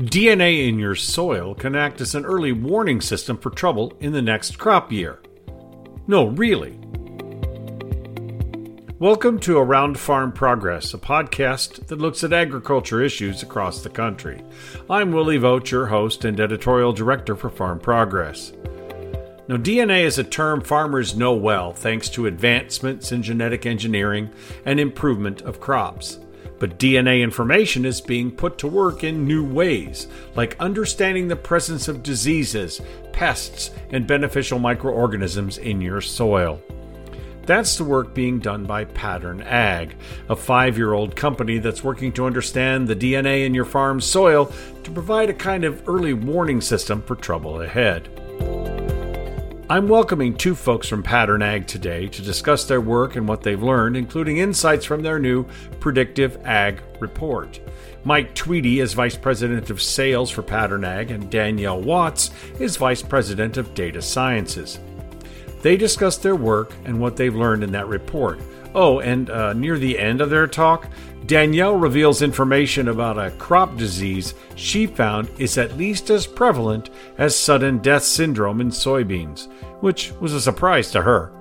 DNA in your soil can act as an early warning system for trouble in the next crop year. No, really. Welcome to Around Farm Progress, a podcast that looks at agriculture issues across the country. I'm Willie Vogt, your host and editorial director for Farm Progress. Now, DNA is a term farmers know well thanks to advancements in genetic engineering and improvement of crops. But DNA information is being put to work in new ways, like understanding the presence of diseases, pests, and beneficial microorganisms in your soil. That's the work being done by Pattern Ag, a five year old company that's working to understand the DNA in your farm's soil to provide a kind of early warning system for trouble ahead. I'm welcoming two folks from Pattern Ag today to discuss their work and what they've learned, including insights from their new Predictive Ag report. Mike Tweedy is Vice President of Sales for Pattern Ag, and Danielle Watts is Vice President of Data Sciences. They discuss their work and what they've learned in that report. Oh, and uh, near the end of their talk, Danielle reveals information about a crop disease she found is at least as prevalent as sudden death syndrome in soybeans, which was a surprise to her.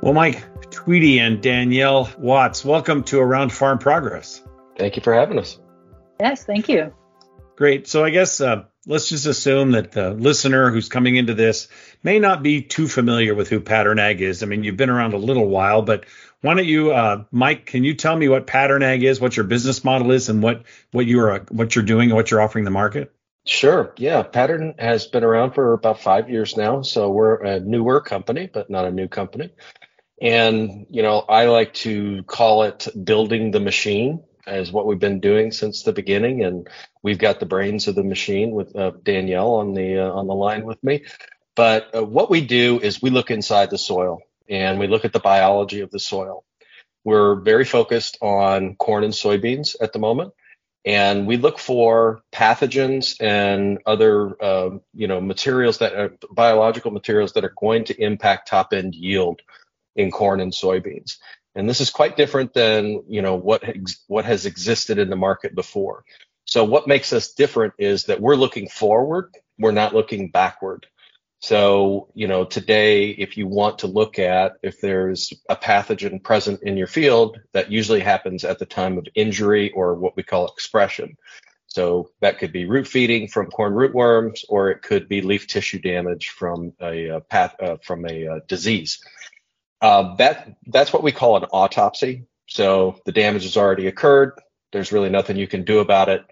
Well, Mike Tweedy and Danielle Watts, welcome to Around Farm Progress. Thank you for having us. Yes, thank you. Great. So I guess uh, let's just assume that the listener who's coming into this may not be too familiar with who Pattern Ag is. I mean, you've been around a little while, but why don't you, uh, Mike? Can you tell me what Pattern Ag is, what your business model is, and what what you are what you're doing and what you're offering the market? Sure. Yeah, Pattern has been around for about five years now, so we're a newer company, but not a new company. And you know, I like to call it building the machine as what we've been doing since the beginning, and we've got the brains of the machine with uh, Danielle on the uh, on the line with me. But uh, what we do is we look inside the soil and we look at the biology of the soil. We're very focused on corn and soybeans at the moment, and we look for pathogens and other uh, you know materials that are biological materials that are going to impact top end yield in corn and soybeans. And this is quite different than you know what ex- what has existed in the market before. So what makes us different is that we're looking forward, we're not looking backward. So, you know, today, if you want to look at if there's a pathogen present in your field, that usually happens at the time of injury or what we call expression. So that could be root feeding from corn rootworms, or it could be leaf tissue damage from a, a uh, path, uh, from a uh, disease. Uh, that that's what we call an autopsy. So the damage has already occurred. There's really nothing you can do about it.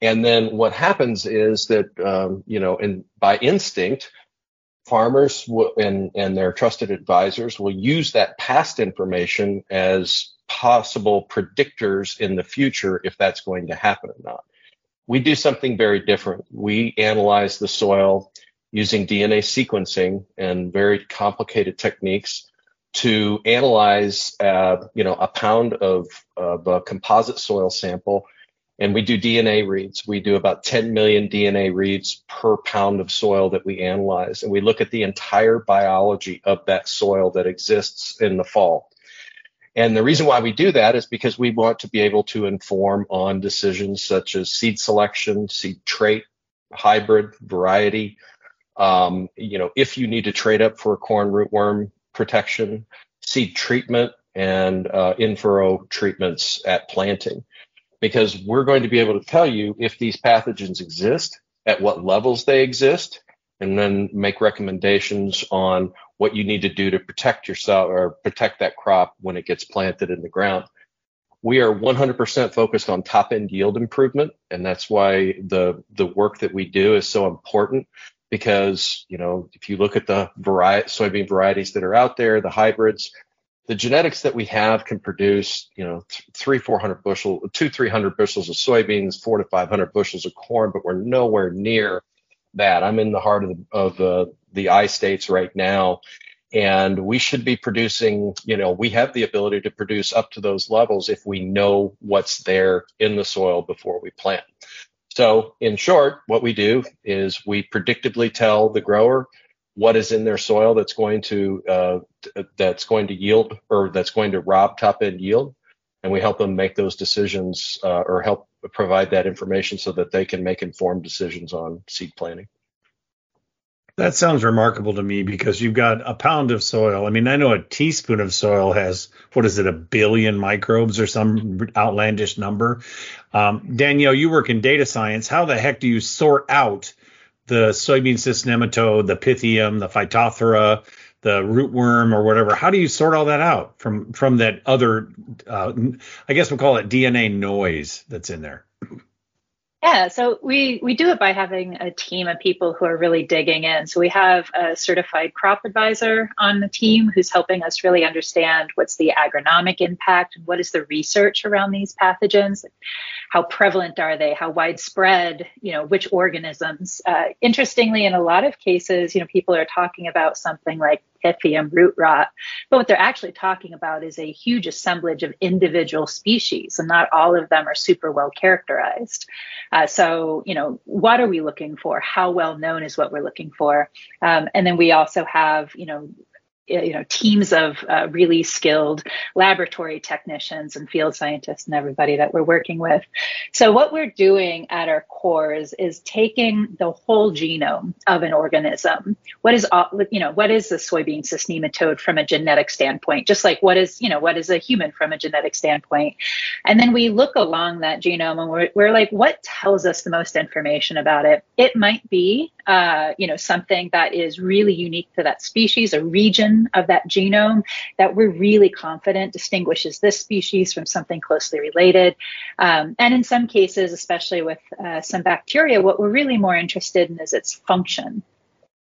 And then what happens is that um, you know, and by instinct, farmers and and their trusted advisors will use that past information as possible predictors in the future if that's going to happen or not. We do something very different. We analyze the soil using DNA sequencing and very complicated techniques to analyze, uh, you know, a pound of, of a composite soil sample, and we do DNA reads. We do about 10 million DNA reads per pound of soil that we analyze, and we look at the entire biology of that soil that exists in the fall. And the reason why we do that is because we want to be able to inform on decisions such as seed selection, seed trait, hybrid, variety. Um, you know, if you need to trade up for corn rootworm protection, seed treatment, and uh, in-furrow treatments at planting. Because we're going to be able to tell you if these pathogens exist, at what levels they exist, and then make recommendations on what you need to do to protect yourself or protect that crop when it gets planted in the ground. We are 100% focused on top end yield improvement, and that's why the the work that we do is so important because you know if you look at the variety soybean varieties that are out there, the hybrids, the genetics that we have can produce you know three four hundred bushel, two three hundred bushels of soybeans, four to five hundred bushels of corn, but we're nowhere near that. I'm in the heart of the, of the I states right now, and we should be producing you know we have the ability to produce up to those levels if we know what's there in the soil before we plant so, in short, what we do is we predictably tell the grower what is in their soil that's going to uh, that's going to yield or that's going to rob top end yield. and we help them make those decisions uh, or help provide that information so that they can make informed decisions on seed planting. That sounds remarkable to me because you've got a pound of soil. I mean, I know a teaspoon of soil has what is it, a billion microbes or some outlandish number. Um, Danielle, you work in data science. How the heck do you sort out the soybean cyst nematode, the pythium, the phytophthora, the rootworm, or whatever? How do you sort all that out from from that other? Uh, I guess we'll call it DNA noise that's in there. Yeah, so we we do it by having a team of people who are really digging in. So we have a certified crop advisor on the team who's helping us really understand what's the agronomic impact and what is the research around these pathogens, how prevalent are they, how widespread, you know, which organisms. Uh, interestingly, in a lot of cases, you know, people are talking about something like Pythium root rot. But what they're actually talking about is a huge assemblage of individual species, and not all of them are super well characterized. Uh, so, you know, what are we looking for? How well known is what we're looking for? Um, and then we also have, you know, you know teams of uh, really skilled laboratory technicians and field scientists and everybody that we're working with. So what we're doing at our cores is taking the whole genome of an organism. What is you know what is the soybean cyst nematode from a genetic standpoint? Just like what is you know what is a human from a genetic standpoint? And then we look along that genome and we're, we're like what tells us the most information about it? It might be uh, you know something that is really unique to that species a region of that genome that we're really confident distinguishes this species from something closely related. Um, and in some cases, especially with uh, some bacteria, what we're really more interested in is its function.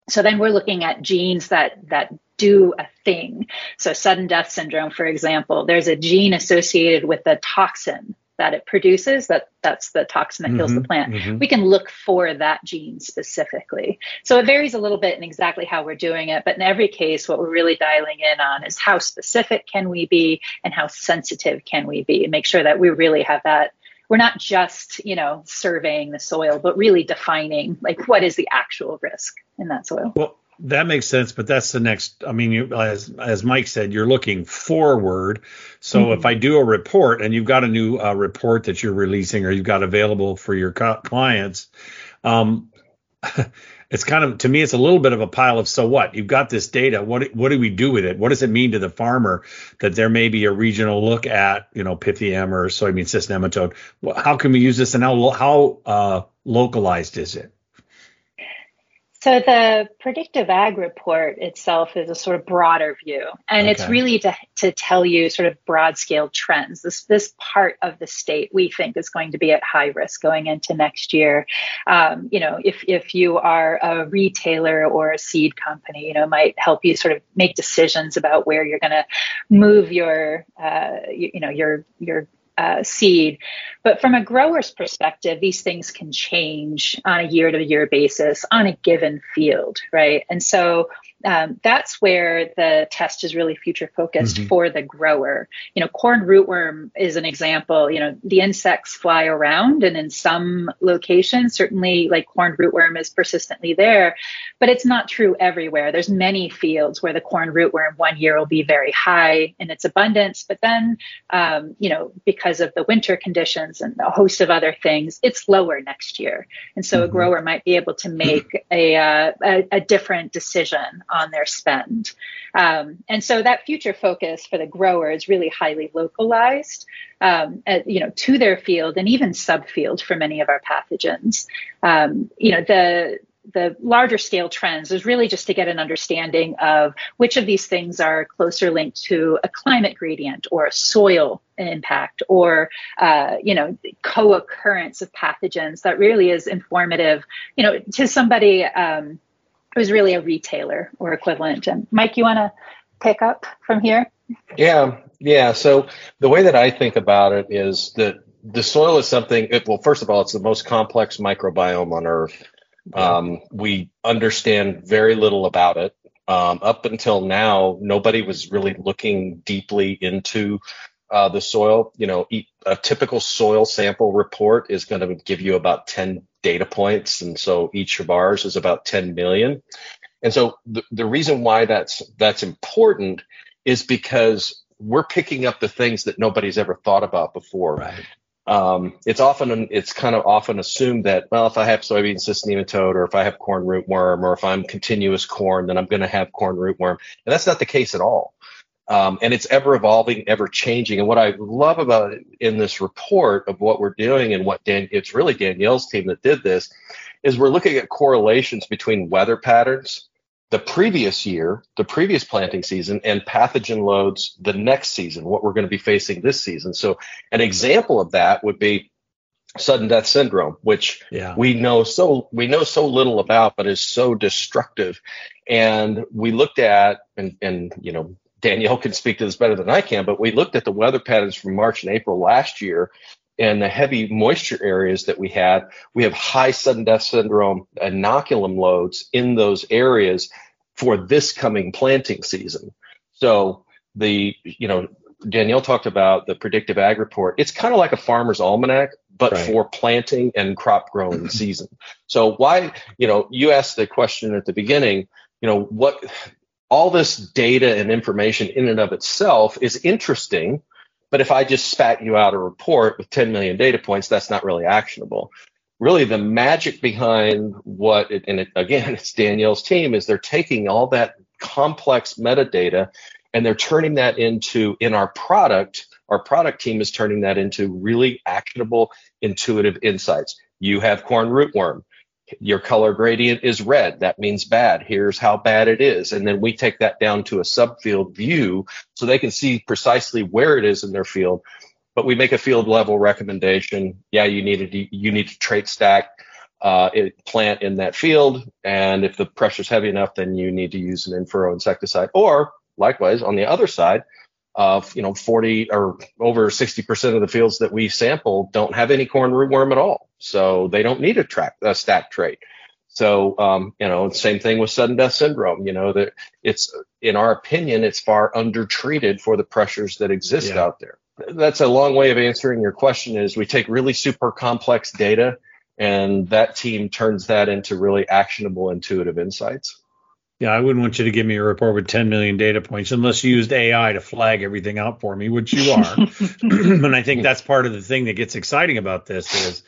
So then we're looking at genes that that do a thing. So sudden death syndrome, for example, there's a gene associated with a toxin that it produces that that's the toxin that kills mm-hmm, the plant. mm-hmm. we can look for that gene specifically. So it varies a little bit in exactly how we're doing it but in every case what we're really dialing in on is how specific can we be and how sensitive can we be and make sure that we really have that. We're not just you know surveying the soil but really defining like what is the actual risk in that soil. Well that makes sense, but that's the next. I mean, you, as as Mike said, you're looking forward. So mm-hmm. if I do a report and you've got a new uh, report that you're releasing or you've got available for your co- clients, um, it's kind of to me it's a little bit of a pile of so what you've got this data what what do we do with it what does it mean to the farmer that there may be a regional look at you know pythium or soybean cyst nematode how can we use this and how how uh, localized is it so the predictive ag report itself is a sort of broader view, and okay. it's really to, to tell you sort of broad scale trends. This this part of the state we think is going to be at high risk going into next year. Um, you know, if if you are a retailer or a seed company, you know, might help you sort of make decisions about where you're going to move your uh, you, you know your your uh, seed. But from a grower's perspective, these things can change on a year to year basis on a given field, right? And so um, that's where the test is really future focused mm-hmm. for the grower. You know, corn rootworm is an example. You know, the insects fly around, and in some locations, certainly like corn rootworm is persistently there, but it's not true everywhere. There's many fields where the corn rootworm one year will be very high in its abundance, but then, um, you know, because of the winter conditions and a host of other things, it's lower next year. And so mm-hmm. a grower might be able to make a, uh, a, a different decision on their spend. Um, and so that future focus for the grower is really highly localized, um, at, you know, to their field and even subfield for many of our pathogens. Um, you know, the the larger scale trends is really just to get an understanding of which of these things are closer linked to a climate gradient or a soil impact or uh, you know co-occurrence of pathogens that really is informative you know to somebody um, it was really a retailer or equivalent. And Mike, you want to pick up from here? Yeah, yeah. So the way that I think about it is that the soil is something. It, well, first of all, it's the most complex microbiome on Earth. Um, we understand very little about it. Um, up until now, nobody was really looking deeply into uh, the soil. You know, a typical soil sample report is going to give you about 10 data points. And so each of ours is about 10 million. And so the, the reason why that's that's important is because we're picking up the things that nobody's ever thought about before. Right. Um, it's often it's kind of often assumed that well, if I have soybean cyst nematode or if I have corn rootworm or if I'm continuous corn, then I'm going to have corn rootworm, and that's not the case at all. Um, and it's ever evolving, ever changing. And what I love about it in this report of what we're doing and what Dan, it's really Danielle's team that did this, is we're looking at correlations between weather patterns the previous year, the previous planting season, and pathogen loads the next season, what we're going to be facing this season. So, an example of that would be sudden death syndrome, which yeah. we know so we know so little about, but is so destructive. And we looked at, and and you know, Danielle can speak to this better than I can, but we looked at the weather patterns from March and April last year. And the heavy moisture areas that we had, we have high sudden death syndrome inoculum loads in those areas for this coming planting season. So the, you know, Danielle talked about the predictive ag report. It's kind of like a farmer's almanac, but right. for planting and crop growing season. So why, you know, you asked the question at the beginning, you know, what all this data and information in and of itself is interesting, but if I just spat you out a report with 10 million data points, that's not really actionable. Really the magic behind what it, and it, again it's danielle's team is they're taking all that complex metadata and they're turning that into in our product our product team is turning that into really actionable intuitive insights. You have corn rootworm your color gradient is red. That means bad. Here's how bad it is. And then we take that down to a subfield view so they can see precisely where it is in their field. But we make a field level recommendation. Yeah, you need to you need to trait stack uh, it, plant in that field, and if the pressure is heavy enough, then you need to use an in-furrow insecticide. Or likewise, on the other side, of you know 40 or over 60% of the fields that we sample don't have any corn rootworm at all, so they don't need a track a stack trait. So, um, you know, same thing with sudden death syndrome. You know, that it's, in our opinion, it's far undertreated for the pressures that exist yeah. out there that's a long way of answering your question is we take really super complex data and that team turns that into really actionable intuitive insights yeah i wouldn't want you to give me a report with 10 million data points unless you used ai to flag everything out for me which you are and i think that's part of the thing that gets exciting about this is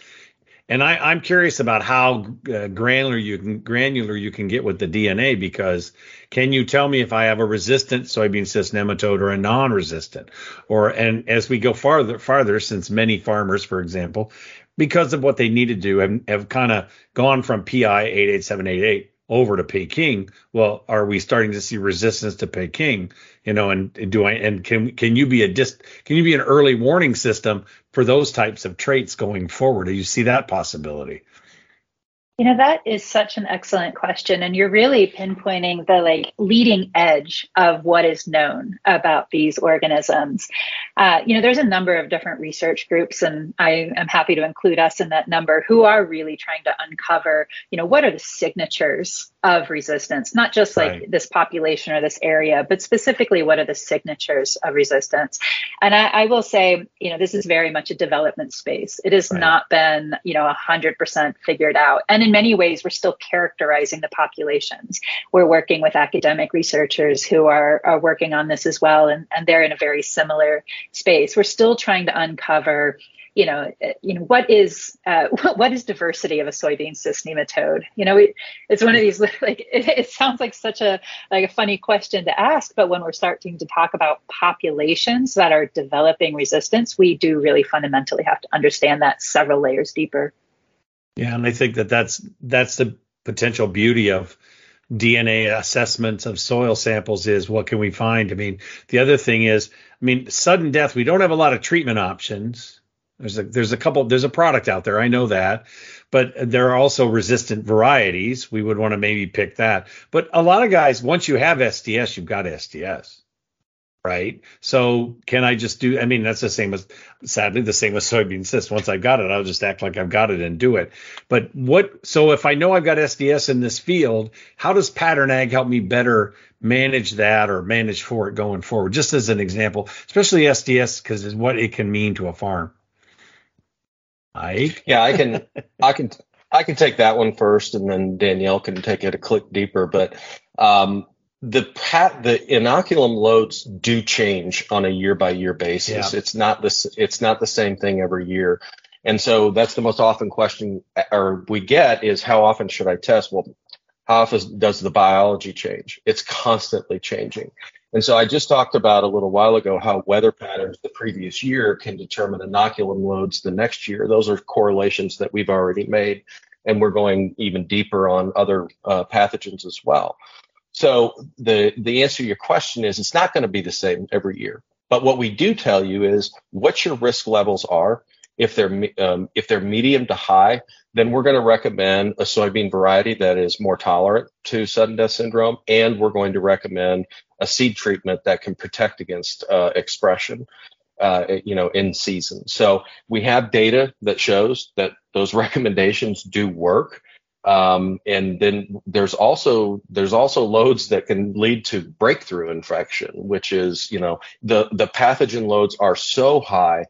and I, am curious about how uh, granular you can granular you can get with the DNA because can you tell me if I have a resistant soybean cyst nematode or a non-resistant? Or and as we go farther farther, since many farmers, for example, because of what they need to do, have, have kind of gone from PI 88788 over to Peking. Well, are we starting to see resistance to Peking? You know, and do I and can can you be a dis can you be an early warning system for those types of traits going forward? Do you see that possibility? You know, that is such an excellent question. And you're really pinpointing the like leading edge of what is known about these organisms. Uh, you know, there's a number of different research groups, and I am happy to include us in that number who are really trying to uncover, you know, what are the signatures of resistance, not just like right. this population or this area, but specifically what are the signatures of resistance. And I, I will say, you know, this is very much a development space. It has right. not been, you know, 100% figured out. And in many ways, we're still characterizing the populations. We're working with academic researchers who are, are working on this as well, and, and they're in a very similar space. We're still trying to uncover you know, you know what is uh, what is diversity of a soybean cyst nematode? You know, it, it's one of these like it, it, sounds like such a like a funny question to ask, but when we're starting to talk about populations that are developing resistance, we do really fundamentally have to understand that several layers deeper. Yeah, and I think that that's that's the potential beauty of DNA assessments of soil samples is what can we find? I mean, the other thing is, I mean, sudden death, we don't have a lot of treatment options. There's a there's a couple there's a product out there I know that, but there are also resistant varieties. We would want to maybe pick that. But a lot of guys, once you have SDS, you've got SDS, right? So can I just do? I mean, that's the same as sadly the same as soybean cyst. Once I've got it, I'll just act like I've got it and do it. But what? So if I know I've got SDS in this field, how does pattern ag help me better manage that or manage for it going forward? Just as an example, especially SDS because it's what it can mean to a farm. Ike? Yeah, I can, I can, I can take that one first, and then Danielle can take it a click deeper. But um, the pat the inoculum loads do change on a year by year basis. Yeah. It's not this it's not the same thing every year. And so that's the most often question or we get is how often should I test? Well, how often does the biology change? It's constantly changing. And so I just talked about a little while ago how weather patterns the previous year can determine inoculum loads the next year. Those are correlations that we've already made, and we're going even deeper on other uh, pathogens as well. So the the answer to your question is it's not going to be the same every year. But what we do tell you is what your risk levels are. If they're um, if they're medium to high, then we're going to recommend a soybean variety that is more tolerant to sudden death syndrome, and we're going to recommend a seed treatment that can protect against uh, expression. Uh, you know, in season. So we have data that shows that those recommendations do work. Um, and then there's also there's also loads that can lead to breakthrough infection, which is you know the the pathogen loads are so high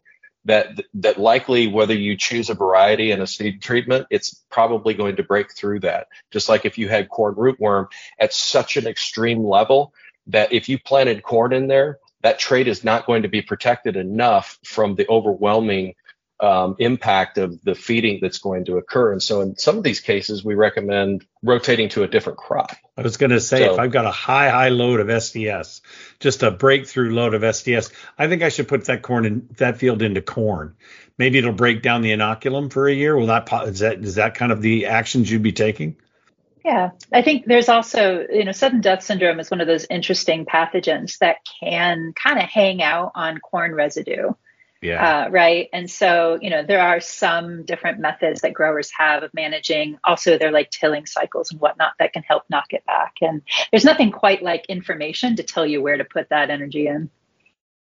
that that likely whether you choose a variety and a seed treatment, it's probably going to break through that. Just like if you had corn rootworm at such an extreme level that if you planted corn in there, that trait is not going to be protected enough from the overwhelming um, impact of the feeding that's going to occur. And so in some of these cases, we recommend rotating to a different crop. I was going to say, so, if I've got a high, high load of SDS, just a breakthrough load of SDS, I think I should put that corn in that field into corn. Maybe it'll break down the inoculum for a year. Will that is that is that kind of the actions you'd be taking? Yeah, I think there's also, you know, sudden death syndrome is one of those interesting pathogens that can kind of hang out on corn residue. Yeah. Uh, right. And so, you know, there are some different methods that growers have of managing also their like tilling cycles and whatnot that can help knock it back. And there's nothing quite like information to tell you where to put that energy in.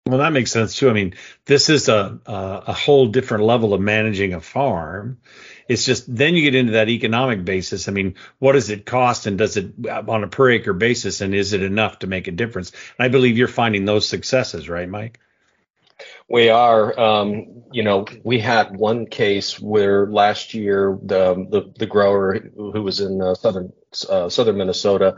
Well, that makes sense too. I mean, this is a, a, a whole different level of managing a farm. It's just then you get into that economic basis. I mean, what does it cost, and does it on a per acre basis, and is it enough to make a difference? And I believe you're finding those successes, right, Mike? We are, um, you know, we had one case where last year the the, the grower who was in uh, southern uh, southern Minnesota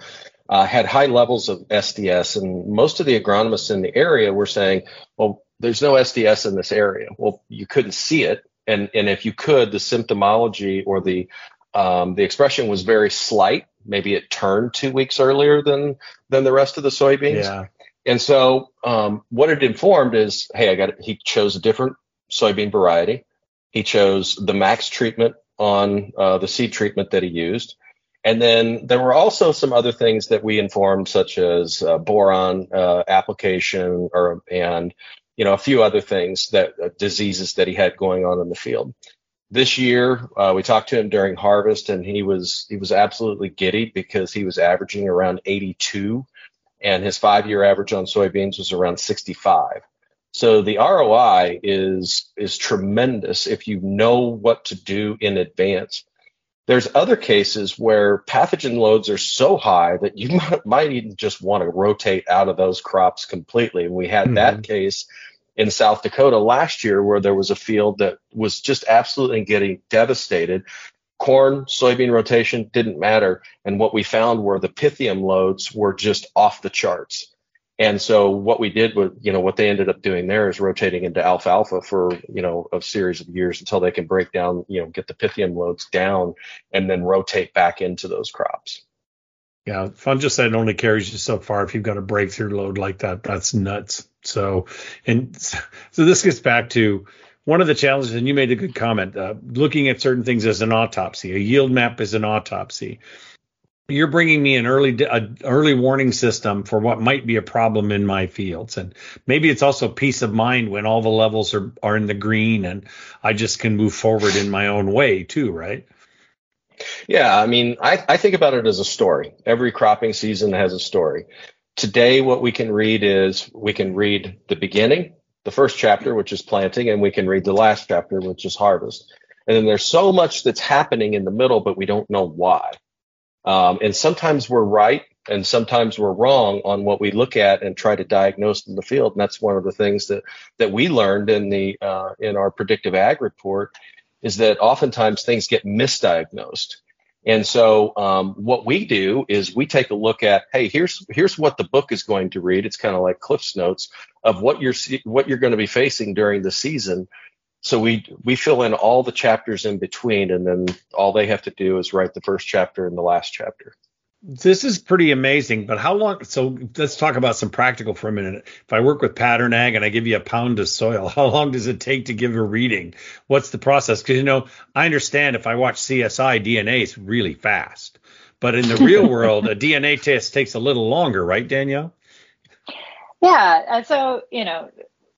uh, had high levels of SDS, and most of the agronomists in the area were saying, "Well, there's no SDS in this area." Well, you couldn't see it, and and if you could, the symptomology or the um, the expression was very slight. Maybe it turned two weeks earlier than than the rest of the soybeans. Yeah. And so um, what it informed is, hey, I got it. He chose a different soybean variety. He chose the max treatment on uh, the seed treatment that he used. And then there were also some other things that we informed, such as uh, boron uh, application, or and you know a few other things that uh, diseases that he had going on in the field. This year, uh, we talked to him during harvest, and he was he was absolutely giddy because he was averaging around 82 and his five year average on soybeans was around 65. So the ROI is is tremendous if you know what to do in advance. There's other cases where pathogen loads are so high that you might, might even just want to rotate out of those crops completely. And we had mm-hmm. that case in South Dakota last year where there was a field that was just absolutely getting devastated corn, soybean rotation didn't matter. And what we found were the pythium loads were just off the charts. And so what we did was, you know, what they ended up doing there is rotating into alfalfa for, you know, a series of years until they can break down, you know, get the pythium loads down and then rotate back into those crops. Yeah, fungicide only carries you so far if you've got a breakthrough load like that. That's nuts. So, and so this gets back to one of the challenges, and you made a good comment, uh, looking at certain things as an autopsy, a yield map is an autopsy. You're bringing me an early a early warning system for what might be a problem in my fields, and maybe it's also peace of mind when all the levels are are in the green, and I just can move forward in my own way too, right? Yeah, I mean, I, I think about it as a story. Every cropping season has a story. Today, what we can read is we can read the beginning, the first chapter, which is planting, and we can read the last chapter, which is harvest. And then there's so much that's happening in the middle, but we don't know why. Um, and sometimes we're right and sometimes we're wrong on what we look at and try to diagnose in the field. And that's one of the things that that we learned in the uh, in our predictive ag report is that oftentimes things get misdiagnosed. And so um, what we do is we take a look at, hey, here's here's what the book is going to read. It's kind of like CliffsNotes of what you're what you're going to be facing during the season. So we we fill in all the chapters in between, and then all they have to do is write the first chapter and the last chapter. This is pretty amazing, but how long? So let's talk about some practical for a minute. If I work with pattern ag and I give you a pound of soil, how long does it take to give a reading? What's the process? Because you know, I understand if I watch CSI, DNA is really fast, but in the real world, a DNA test takes a little longer, right, Danielle? Yeah. So you know,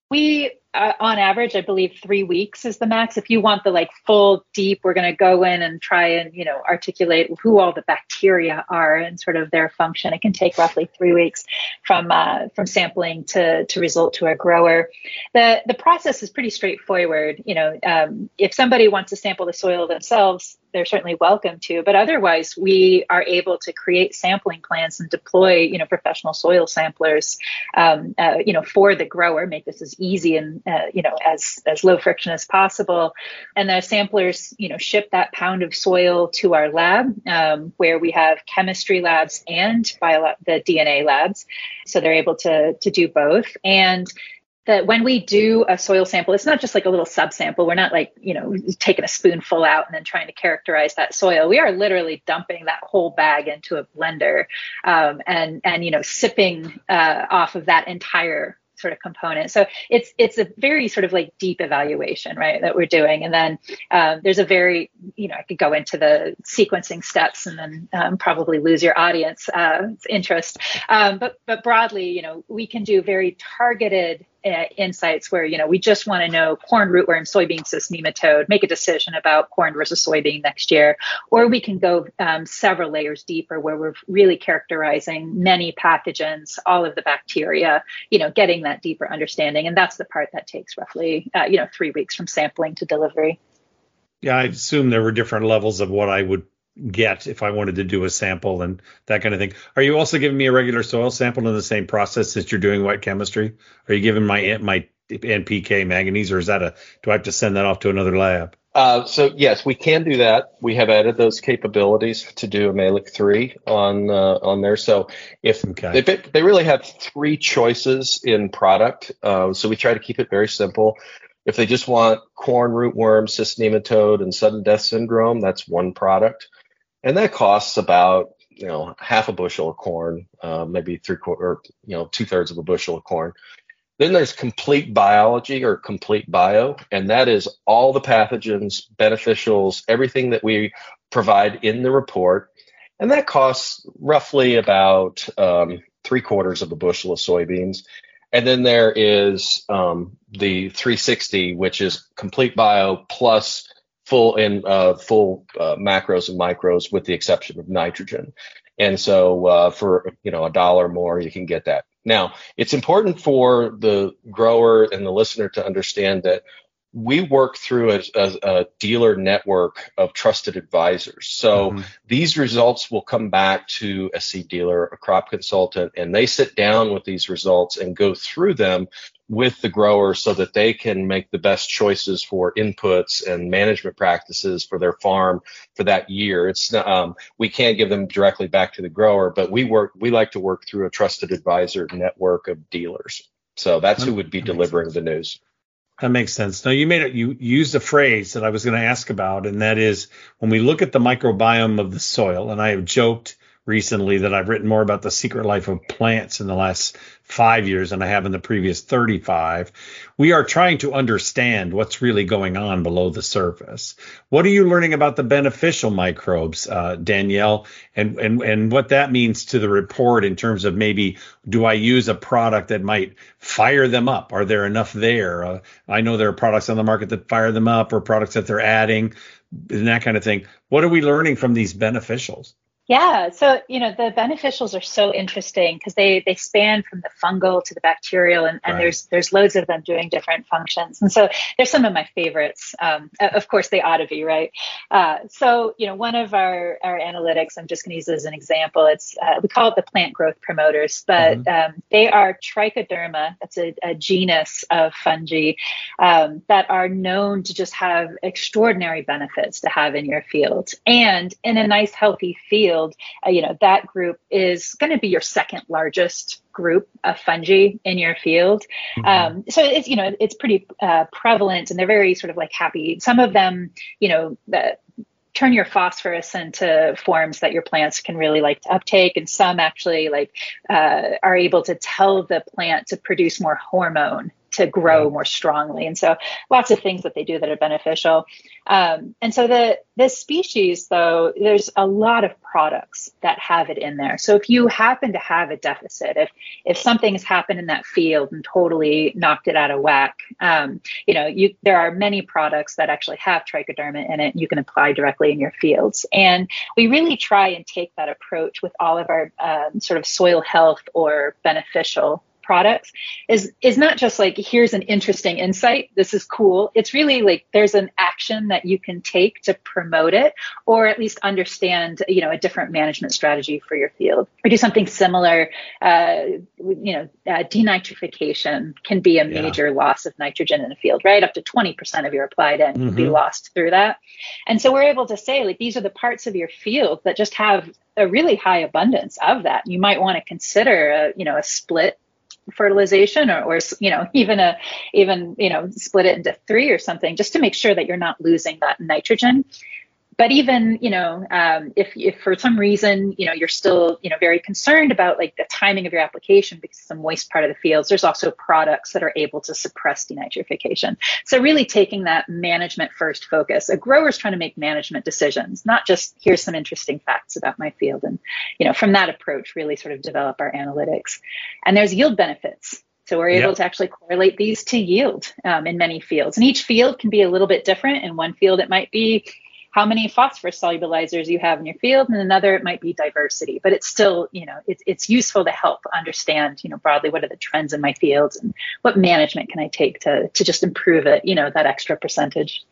we uh, on average, I believe three weeks is the max. If you want the like full deep, we're going to go in and try and you know articulate who all the bacteria are and sort of their function. It can take roughly three weeks from uh, from sampling to to result to a grower. the The process is pretty straightforward. You know, um, if somebody wants to sample the soil themselves, they're certainly welcome to. But otherwise, we are able to create sampling plans and deploy, you know, professional soil samplers, um, uh, you know, for the grower, make this as easy and uh, you know as as low friction as possible. And the samplers, you know, ship that pound of soil to our lab, um, where we have chemistry labs and bio- the DNA labs, so they're able to to do both. And that when we do a soil sample, it's not just like a little subsample. We're not like, you know, taking a spoonful out and then trying to characterize that soil. We are literally dumping that whole bag into a blender um, and, and, you know, sipping uh, off of that entire sort of component. So it's it's a very sort of like deep evaluation, right, that we're doing. And then um, there's a very, you know, I could go into the sequencing steps and then um, probably lose your audience uh, interest. Um, but but broadly, you know, we can do very targeted uh, insights where you know we just want to know corn rootworm, soybean cyst nematode, make a decision about corn versus soybean next year, or we can go um, several layers deeper where we're really characterizing many pathogens, all of the bacteria, you know, getting that deeper understanding, and that's the part that takes roughly uh, you know three weeks from sampling to delivery. Yeah, I assume there were different levels of what I would get if I wanted to do a sample and that kind of thing. Are you also giving me a regular soil sample in the same process that you're doing wet chemistry? Are you giving my my NPK manganese, or is that a do I have to send that off to another lab? Uh, so yes, we can do that. We have added those capabilities to do a Mehlich three on uh, on there. So if okay. they they really have three choices in product, uh, so we try to keep it very simple. If they just want corn rootworm, cyst nematode, and sudden death syndrome, that's one product and that costs about you know half a bushel of corn, uh, maybe three quarter, or, you know two thirds of a bushel of corn. Then there's complete biology or complete bio, and that is all the pathogens, beneficials, everything that we provide in the report, and that costs roughly about um, three quarters of a bushel of soybeans. And then there is um, the 360, which is complete bio plus full in uh, full uh, macros and micros with the exception of nitrogen. And so uh, for you know a dollar more, you can get that. Now it's important for the grower and the listener to understand that we work through a, a, a, dealer network of trusted advisors. So mm-hmm. these results will come back to a seed dealer, a crop consultant, and they sit down with these results and go through them with the grower so that they can make the best choices for inputs and management practices for their farm for that year. It's um, we can't give them directly back to the grower, but we work we like to work through a trusted advisor network of dealers. So that's who would be delivering the news. That makes sense. Now you made it. You used a phrase that I was going to ask about, and that is when we look at the microbiome of the soil. And I have joked recently that I've written more about the secret life of plants in the last five years than I have in the previous 35. We are trying to understand what's really going on below the surface. What are you learning about the beneficial microbes, uh, Danielle, and, and, and what that means to the report in terms of maybe do I use a product that might fire them up? Are there enough there? Uh, I know there are products on the market that fire them up or products that they're adding and that kind of thing. What are we learning from these beneficials? Yeah, so you know the beneficials are so interesting because they they span from the fungal to the bacterial, and, and right. there's there's loads of them doing different functions. And so there's some of my favorites. Um, of course, they ought to be right. Uh, so you know one of our our analytics, I'm just going to use as an example. It's uh, we call it the plant growth promoters, but mm-hmm. um, they are trichoderma. That's a, a genus of fungi um, that are known to just have extraordinary benefits to have in your field, and in a nice healthy field field, uh, you know, that group is going to be your second largest group of fungi in your field. Mm-hmm. Um, so it's, you know, it's pretty uh, prevalent and they're very sort of like happy. Some of them, you know, the, turn your phosphorus into forms that your plants can really like to uptake and some actually like uh, are able to tell the plant to produce more hormone to grow more strongly. And so lots of things that they do that are beneficial. Um, and so the this species, though, there's a lot of products that have it in there. So if you happen to have a deficit, if if something has happened in that field and totally knocked it out of whack, um, you know, you there are many products that actually have trichoderma in it. And you can apply directly in your fields. And we really try and take that approach with all of our um, sort of soil health or beneficial products is is not just like here's an interesting insight this is cool it's really like there's an action that you can take to promote it or at least understand you know a different management strategy for your field or do something similar uh, you know uh, denitrification can be a major yeah. loss of nitrogen in a field right up to 20% of your applied N mm-hmm. can be mm-hmm. lost through that and so we're able to say like these are the parts of your field that just have a really high abundance of that you might want to consider a, you know a split fertilization or, or you know even a even you know split it into three or something just to make sure that you're not losing that nitrogen but even you know um, if, if for some reason you know you're still you know very concerned about like the timing of your application because it's a moist part of the fields there's also products that are able to suppress denitrification so really taking that management first focus a grower is trying to make management decisions not just here's some interesting facts about my field and you know from that approach really sort of develop our analytics and there's yield benefits so we're able yep. to actually correlate these to yield um, in many fields. And each field can be a little bit different. In one field, it might be how many phosphorus solubilizers you have in your field and another it might be diversity but it's still you know it's, it's useful to help understand you know broadly what are the trends in my fields and what management can i take to to just improve it you know that extra percentage.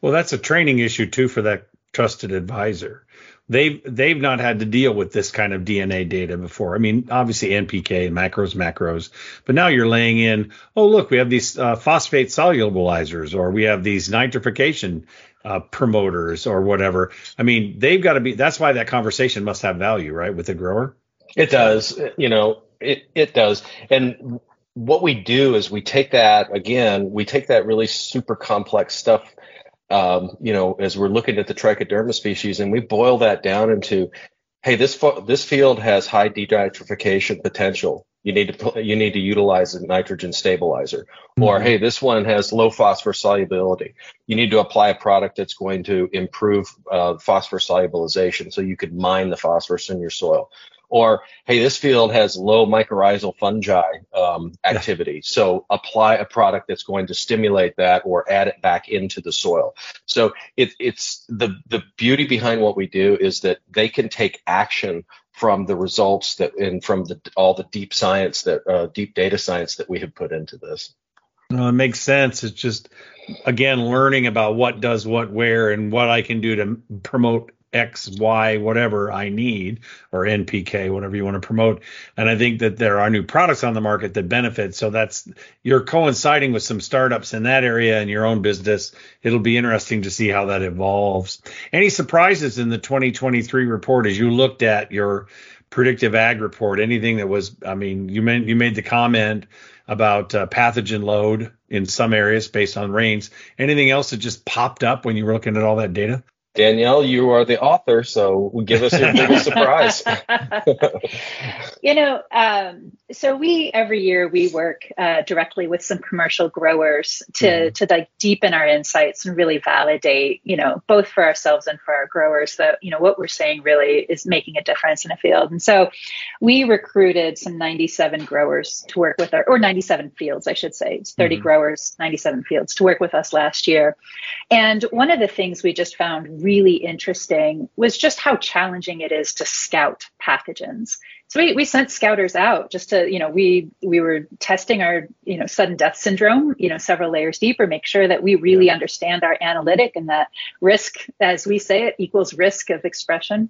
Well that's a training issue too for that trusted advisor they've they've not had to deal with this kind of DNA data before. I mean, obviously NPK, macros, macros, but now you're laying in. Oh, look, we have these uh, phosphate solubilizers, or we have these nitrification uh, promoters, or whatever. I mean, they've got to be. That's why that conversation must have value, right, with the grower. It does. You know, it it does, and what we do is we take that again we take that really super complex stuff um, you know, as we're looking at the trichoderma species, and we boil that down into, hey, this fo- this field has high denitrification potential. You need to you need to utilize a nitrogen stabilizer. Mm-hmm. Or hey, this one has low phosphorus solubility. You need to apply a product that's going to improve uh, phosphorus solubilization, so you could mine the phosphorus in your soil or hey, this field has low mycorrhizal fungi um, activity, yeah. so apply a product that's going to stimulate that or add it back into the soil. So it, it's the the beauty behind what we do is that they can take action from the results that and from the all the deep science that uh, deep data science that we have put into this. No, it makes sense. It's just again learning about what does what where and what I can do to promote X, Y, whatever I need, or NPK, whatever you want to promote. And I think that there are new products on the market that benefit. So that's you're coinciding with some startups in that area in your own business. It'll be interesting to see how that evolves. Any surprises in the 2023 report as you looked at your predictive ag report? Anything that was, I mean, you made you made the comment about uh, pathogen load in some areas based on rains. Anything else that just popped up when you were looking at all that data? Danielle, you are the author, so give us your biggest surprise. you know, um, so we every year we work uh, directly with some commercial growers to mm-hmm. to like deepen our insights and really validate, you know, both for ourselves and for our growers that you know what we're saying really is making a difference in a field. And so we recruited some 97 growers to work with our, or 97 fields, I should say, it's 30 mm-hmm. growers, 97 fields to work with us last year. And one of the things we just found really interesting was just how challenging it is to scout pathogens. So we, we sent scouters out just to, you know, we we were testing our, you know, sudden death syndrome, you know, several layers deeper, make sure that we really yeah. understand our analytic and that risk, as we say it, equals risk of expression.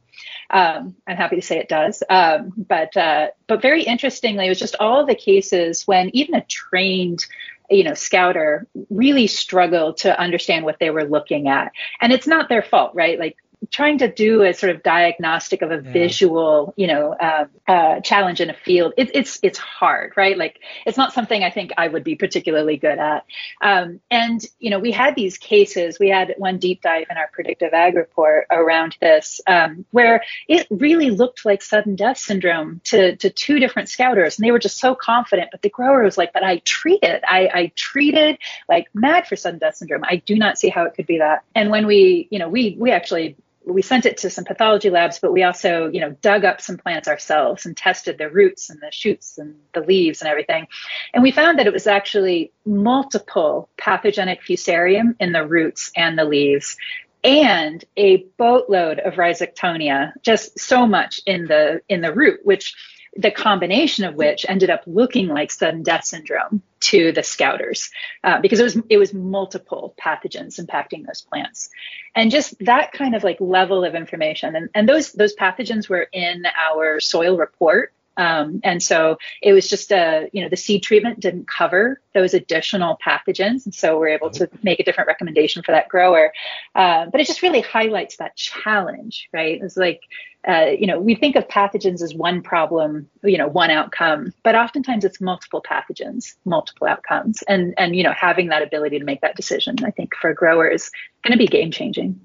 Um, I'm happy to say it does. Um, but uh, but very interestingly, it was just all the cases when even a trained you know scouter really struggled to understand what they were looking at. And it's not their fault right? Like trying to do a sort of diagnostic of a yeah. visual, you know, uh, uh, challenge in a field, it, it's it's hard, right? Like it's not something I think I would be particularly good at. Um, and you know, we had these cases. We had one deep dive in our predictive ag report around this, um, where it really looked like sudden death syndrome to to two different scouters, and they were just so confident. But the grower was like, "But I treated, I, I treated like mad for sudden death syndrome. I do not see how it could be that." And when we, you know, we we actually we sent it to some pathology labs, but we also, you know, dug up some plants ourselves and tested the roots and the shoots and the leaves and everything. And we found that it was actually multiple pathogenic fusarium in the roots and the leaves and a boatload of rhizoctonia, just so much in the in the root, which the combination of which ended up looking like sudden death syndrome to the scouters uh, because it was it was multiple pathogens impacting those plants. And just that kind of like level of information and, and those those pathogens were in our soil report um, and so it was just a, you know, the seed treatment didn't cover those additional pathogens. And so we're able to make a different recommendation for that grower. Uh, but it just really highlights that challenge, right? It's like, uh, you know, we think of pathogens as one problem, you know, one outcome, but oftentimes it's multiple pathogens, multiple outcomes. And, and, you know, having that ability to make that decision, I think for growers, is going to be game changing.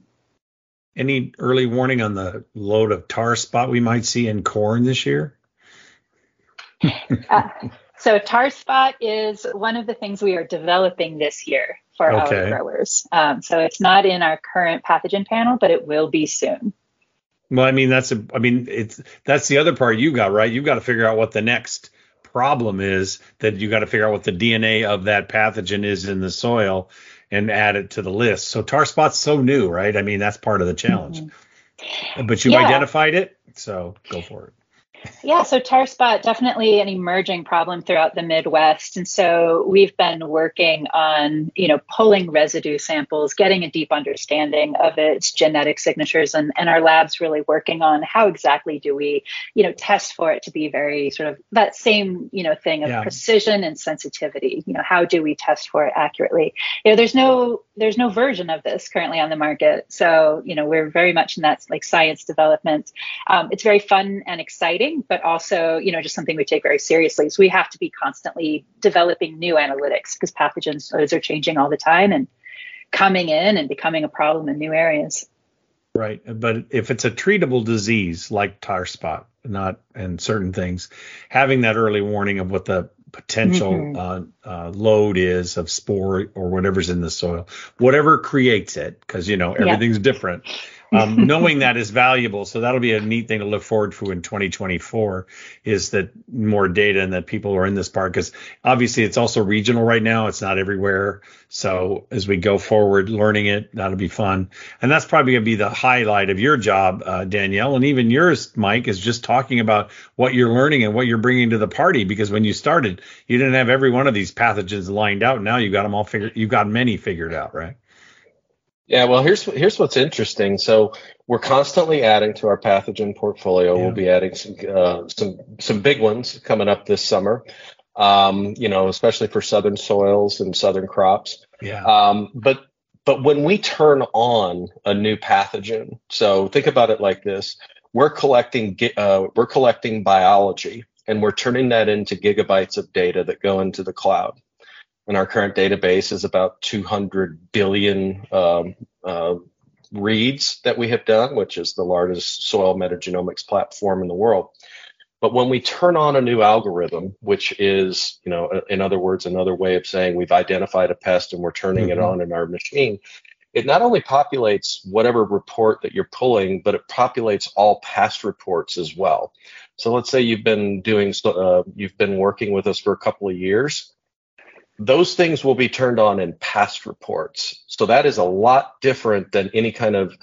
Any early warning on the load of tar spot we might see in corn this year? uh, so tar spot is one of the things we are developing this year for okay. our growers. Um, so it's not in our current pathogen panel, but it will be soon. Well, I mean that's a, I mean it's that's the other part you got right. You've got to figure out what the next problem is that you got to figure out what the DNA of that pathogen is in the soil and add it to the list. So tar spot's so new, right? I mean that's part of the challenge. Mm-hmm. But you yeah. identified it, so go for it. Yeah, so tar spot definitely an emerging problem throughout the Midwest, and so we've been working on you know pulling residue samples, getting a deep understanding of its genetic signatures, and and our labs really working on how exactly do we you know test for it to be very sort of that same you know thing of yeah. precision and sensitivity. You know how do we test for it accurately? You know there's no there's no version of this currently on the market, so you know we're very much in that like science development. Um, it's very fun and exciting but also, you know, just something we take very seriously. So we have to be constantly developing new analytics because pathogens those are changing all the time and coming in and becoming a problem in new areas. Right. But if it's a treatable disease like tar spot, not and certain things, having that early warning of what the potential mm-hmm. uh, uh, load is of spore or whatever's in the soil, whatever creates it, because you know everything's yeah. different um, knowing that is valuable. So that'll be a neat thing to look forward to in 2024 is that more data and that people are in this part because obviously it's also regional right now. It's not everywhere. So as we go forward learning it, that'll be fun. And that's probably going to be the highlight of your job, uh, Danielle, and even yours, Mike, is just talking about what you're learning and what you're bringing to the party. Because when you started, you didn't have every one of these pathogens lined out. Now you got them all figured. You've got many figured out, right? Yeah, well, here's here's what's interesting. So we're constantly adding to our pathogen portfolio. Yeah. We'll be adding some uh, some some big ones coming up this summer. Um, you know, especially for southern soils and southern crops. Yeah. Um, but but when we turn on a new pathogen, so think about it like this: we're collecting uh, we're collecting biology, and we're turning that into gigabytes of data that go into the cloud and our current database is about 200 billion um, uh, reads that we have done, which is the largest soil metagenomics platform in the world. But when we turn on a new algorithm, which is, you know, in other words, another way of saying we've identified a pest and we're turning mm-hmm. it on in our machine, it not only populates whatever report that you're pulling, but it populates all past reports as well. So let's say you've been doing, uh, you've been working with us for a couple of years those things will be turned on in past reports. So that is a lot different than any kind of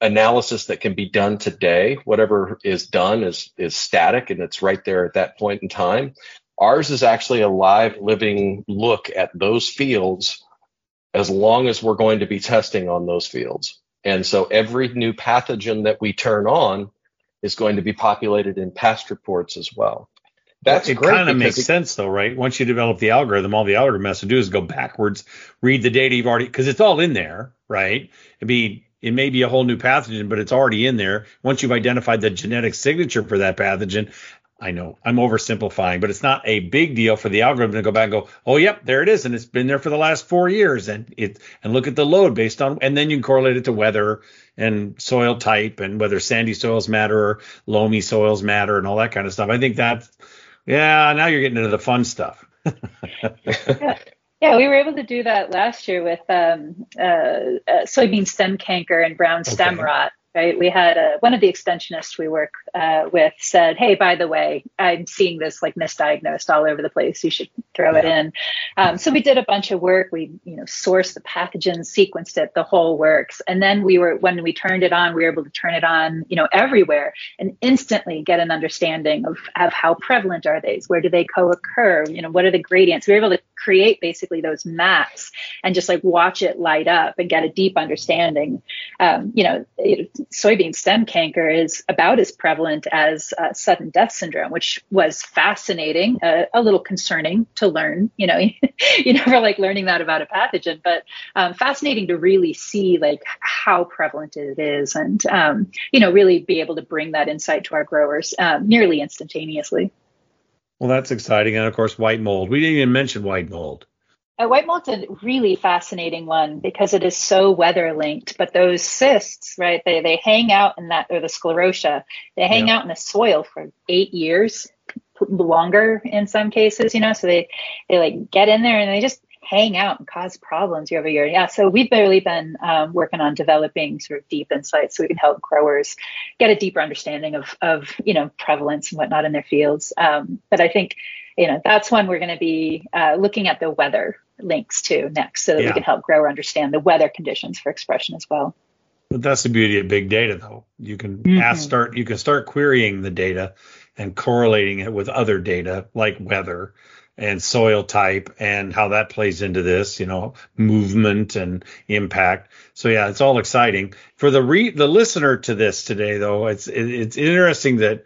analysis that can be done today. Whatever is done is is static and it's right there at that point in time. Ours is actually a live, living look at those fields as long as we're going to be testing on those fields. And so every new pathogen that we turn on is going to be populated in past reports as well. That's it kind of makes it, sense though, right? Once you develop the algorithm, all the algorithm has to do is go backwards, read the data you've already because it's all in there, right? It'd be it may be a whole new pathogen, but it's already in there. Once you've identified the genetic signature for that pathogen, I know I'm oversimplifying, but it's not a big deal for the algorithm to go back and go, oh, yep, there it is, and it's been there for the last four years, and it and look at the load based on, and then you can correlate it to weather and soil type and whether sandy soils matter or loamy soils matter and all that kind of stuff. I think that, yeah, now you're getting into the fun stuff. yeah. yeah, we were able to do that last year with um, uh, uh, soybean stem canker and brown stem okay. rot right? We had a, one of the extensionists we work uh, with said, "Hey, by the way, I'm seeing this like misdiagnosed all over the place. You should throw yeah. it in." Um, so we did a bunch of work. We, you know, sourced the pathogens, sequenced it, the whole works, and then we were when we turned it on, we were able to turn it on, you know, everywhere, and instantly get an understanding of of how prevalent are they? Where do they co-occur? You know, what are the gradients? We were able to create basically those maps and just like watch it light up and get a deep understanding. Um, you know, soybean stem canker is about as prevalent as uh, sudden death syndrome, which was fascinating, uh, a little concerning to learn. You know, you never like learning that about a pathogen, but um, fascinating to really see like how prevalent it is, and um, you know, really be able to bring that insight to our growers um, nearly instantaneously. Well, that's exciting, and of course, white mold. We didn't even mention white mold. A white mold's a really fascinating one because it is so weather linked. But those cysts, right? They they hang out in that or the sclerotia. They hang yeah. out in the soil for eight years, longer in some cases. You know, so they they like get in there and they just hang out and cause problems year over year. Yeah, so we've barely been um, working on developing sort of deep insights so we can help growers get a deeper understanding of of you know prevalence and whatnot in their fields. Um, but I think you know that's when we're going to be uh, looking at the weather links to next so that yeah. we can help grower understand the weather conditions for expression as well. But that's the beauty of big data though. You can mm-hmm. ask start you can start querying the data and correlating it with other data like weather and soil type and how that plays into this, you know, movement and impact. So yeah, it's all exciting. For the re- the listener to this today though, it's it, it's interesting that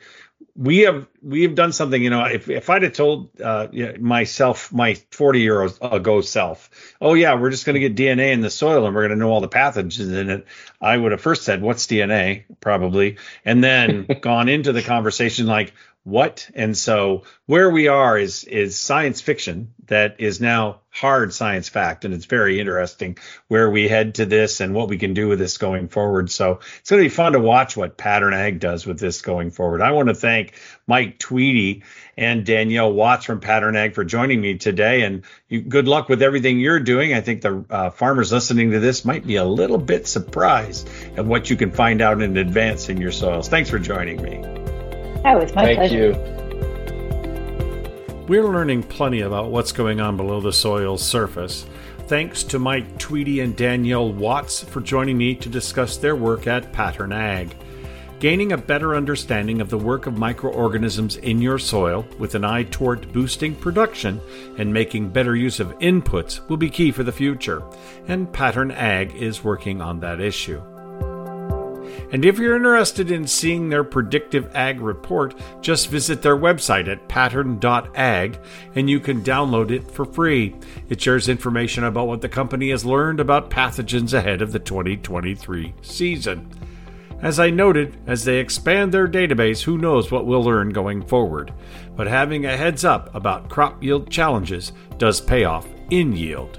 we have we have done something you know if, if i'd have told uh, myself my 40 year ago self oh yeah we're just going to get dna in the soil and we're going to know all the pathogens in it i would have first said what's dna probably and then gone into the conversation like what? And so where we are is is science fiction that is now hard science fact and it's very interesting where we head to this and what we can do with this going forward. So it's going to be fun to watch what pattern ag does with this going forward. I want to thank mike tweedy and danielle watts from pattern ag for joining me today and you, good luck with everything you're doing. I think the uh, farmers listening to this might be a little bit surprised at what you can find out in advance in your soils. Thanks for joining me that was my Thank pleasure. you. We're learning plenty about what's going on below the soil's surface. Thanks to Mike Tweedy and Danielle Watts for joining me to discuss their work at Pattern Ag. Gaining a better understanding of the work of microorganisms in your soil with an eye toward boosting production and making better use of inputs will be key for the future, and Pattern Ag is working on that issue. And if you're interested in seeing their predictive ag report, just visit their website at pattern.ag and you can download it for free. It shares information about what the company has learned about pathogens ahead of the 2023 season. As I noted, as they expand their database, who knows what we'll learn going forward. But having a heads up about crop yield challenges does pay off in yield.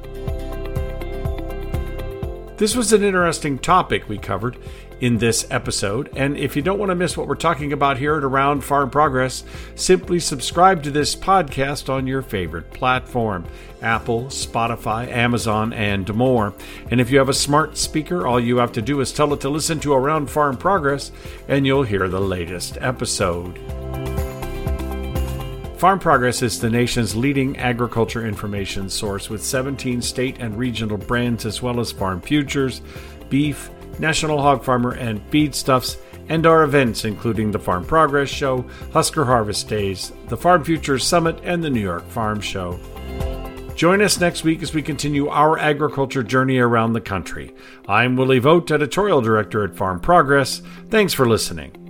This was an interesting topic we covered, in this episode. And if you don't want to miss what we're talking about here at Around Farm Progress, simply subscribe to this podcast on your favorite platform Apple, Spotify, Amazon, and more. And if you have a smart speaker, all you have to do is tell it to listen to Around Farm Progress, and you'll hear the latest episode. Farm Progress is the nation's leading agriculture information source with 17 state and regional brands as well as farm futures, beef, National Hog Farmer and Feedstuffs, and our events including the Farm Progress Show, Husker Harvest Days, the Farm Futures Summit, and the New York Farm Show. Join us next week as we continue our agriculture journey around the country. I'm Willie Vogt, Editorial Director at Farm Progress. Thanks for listening.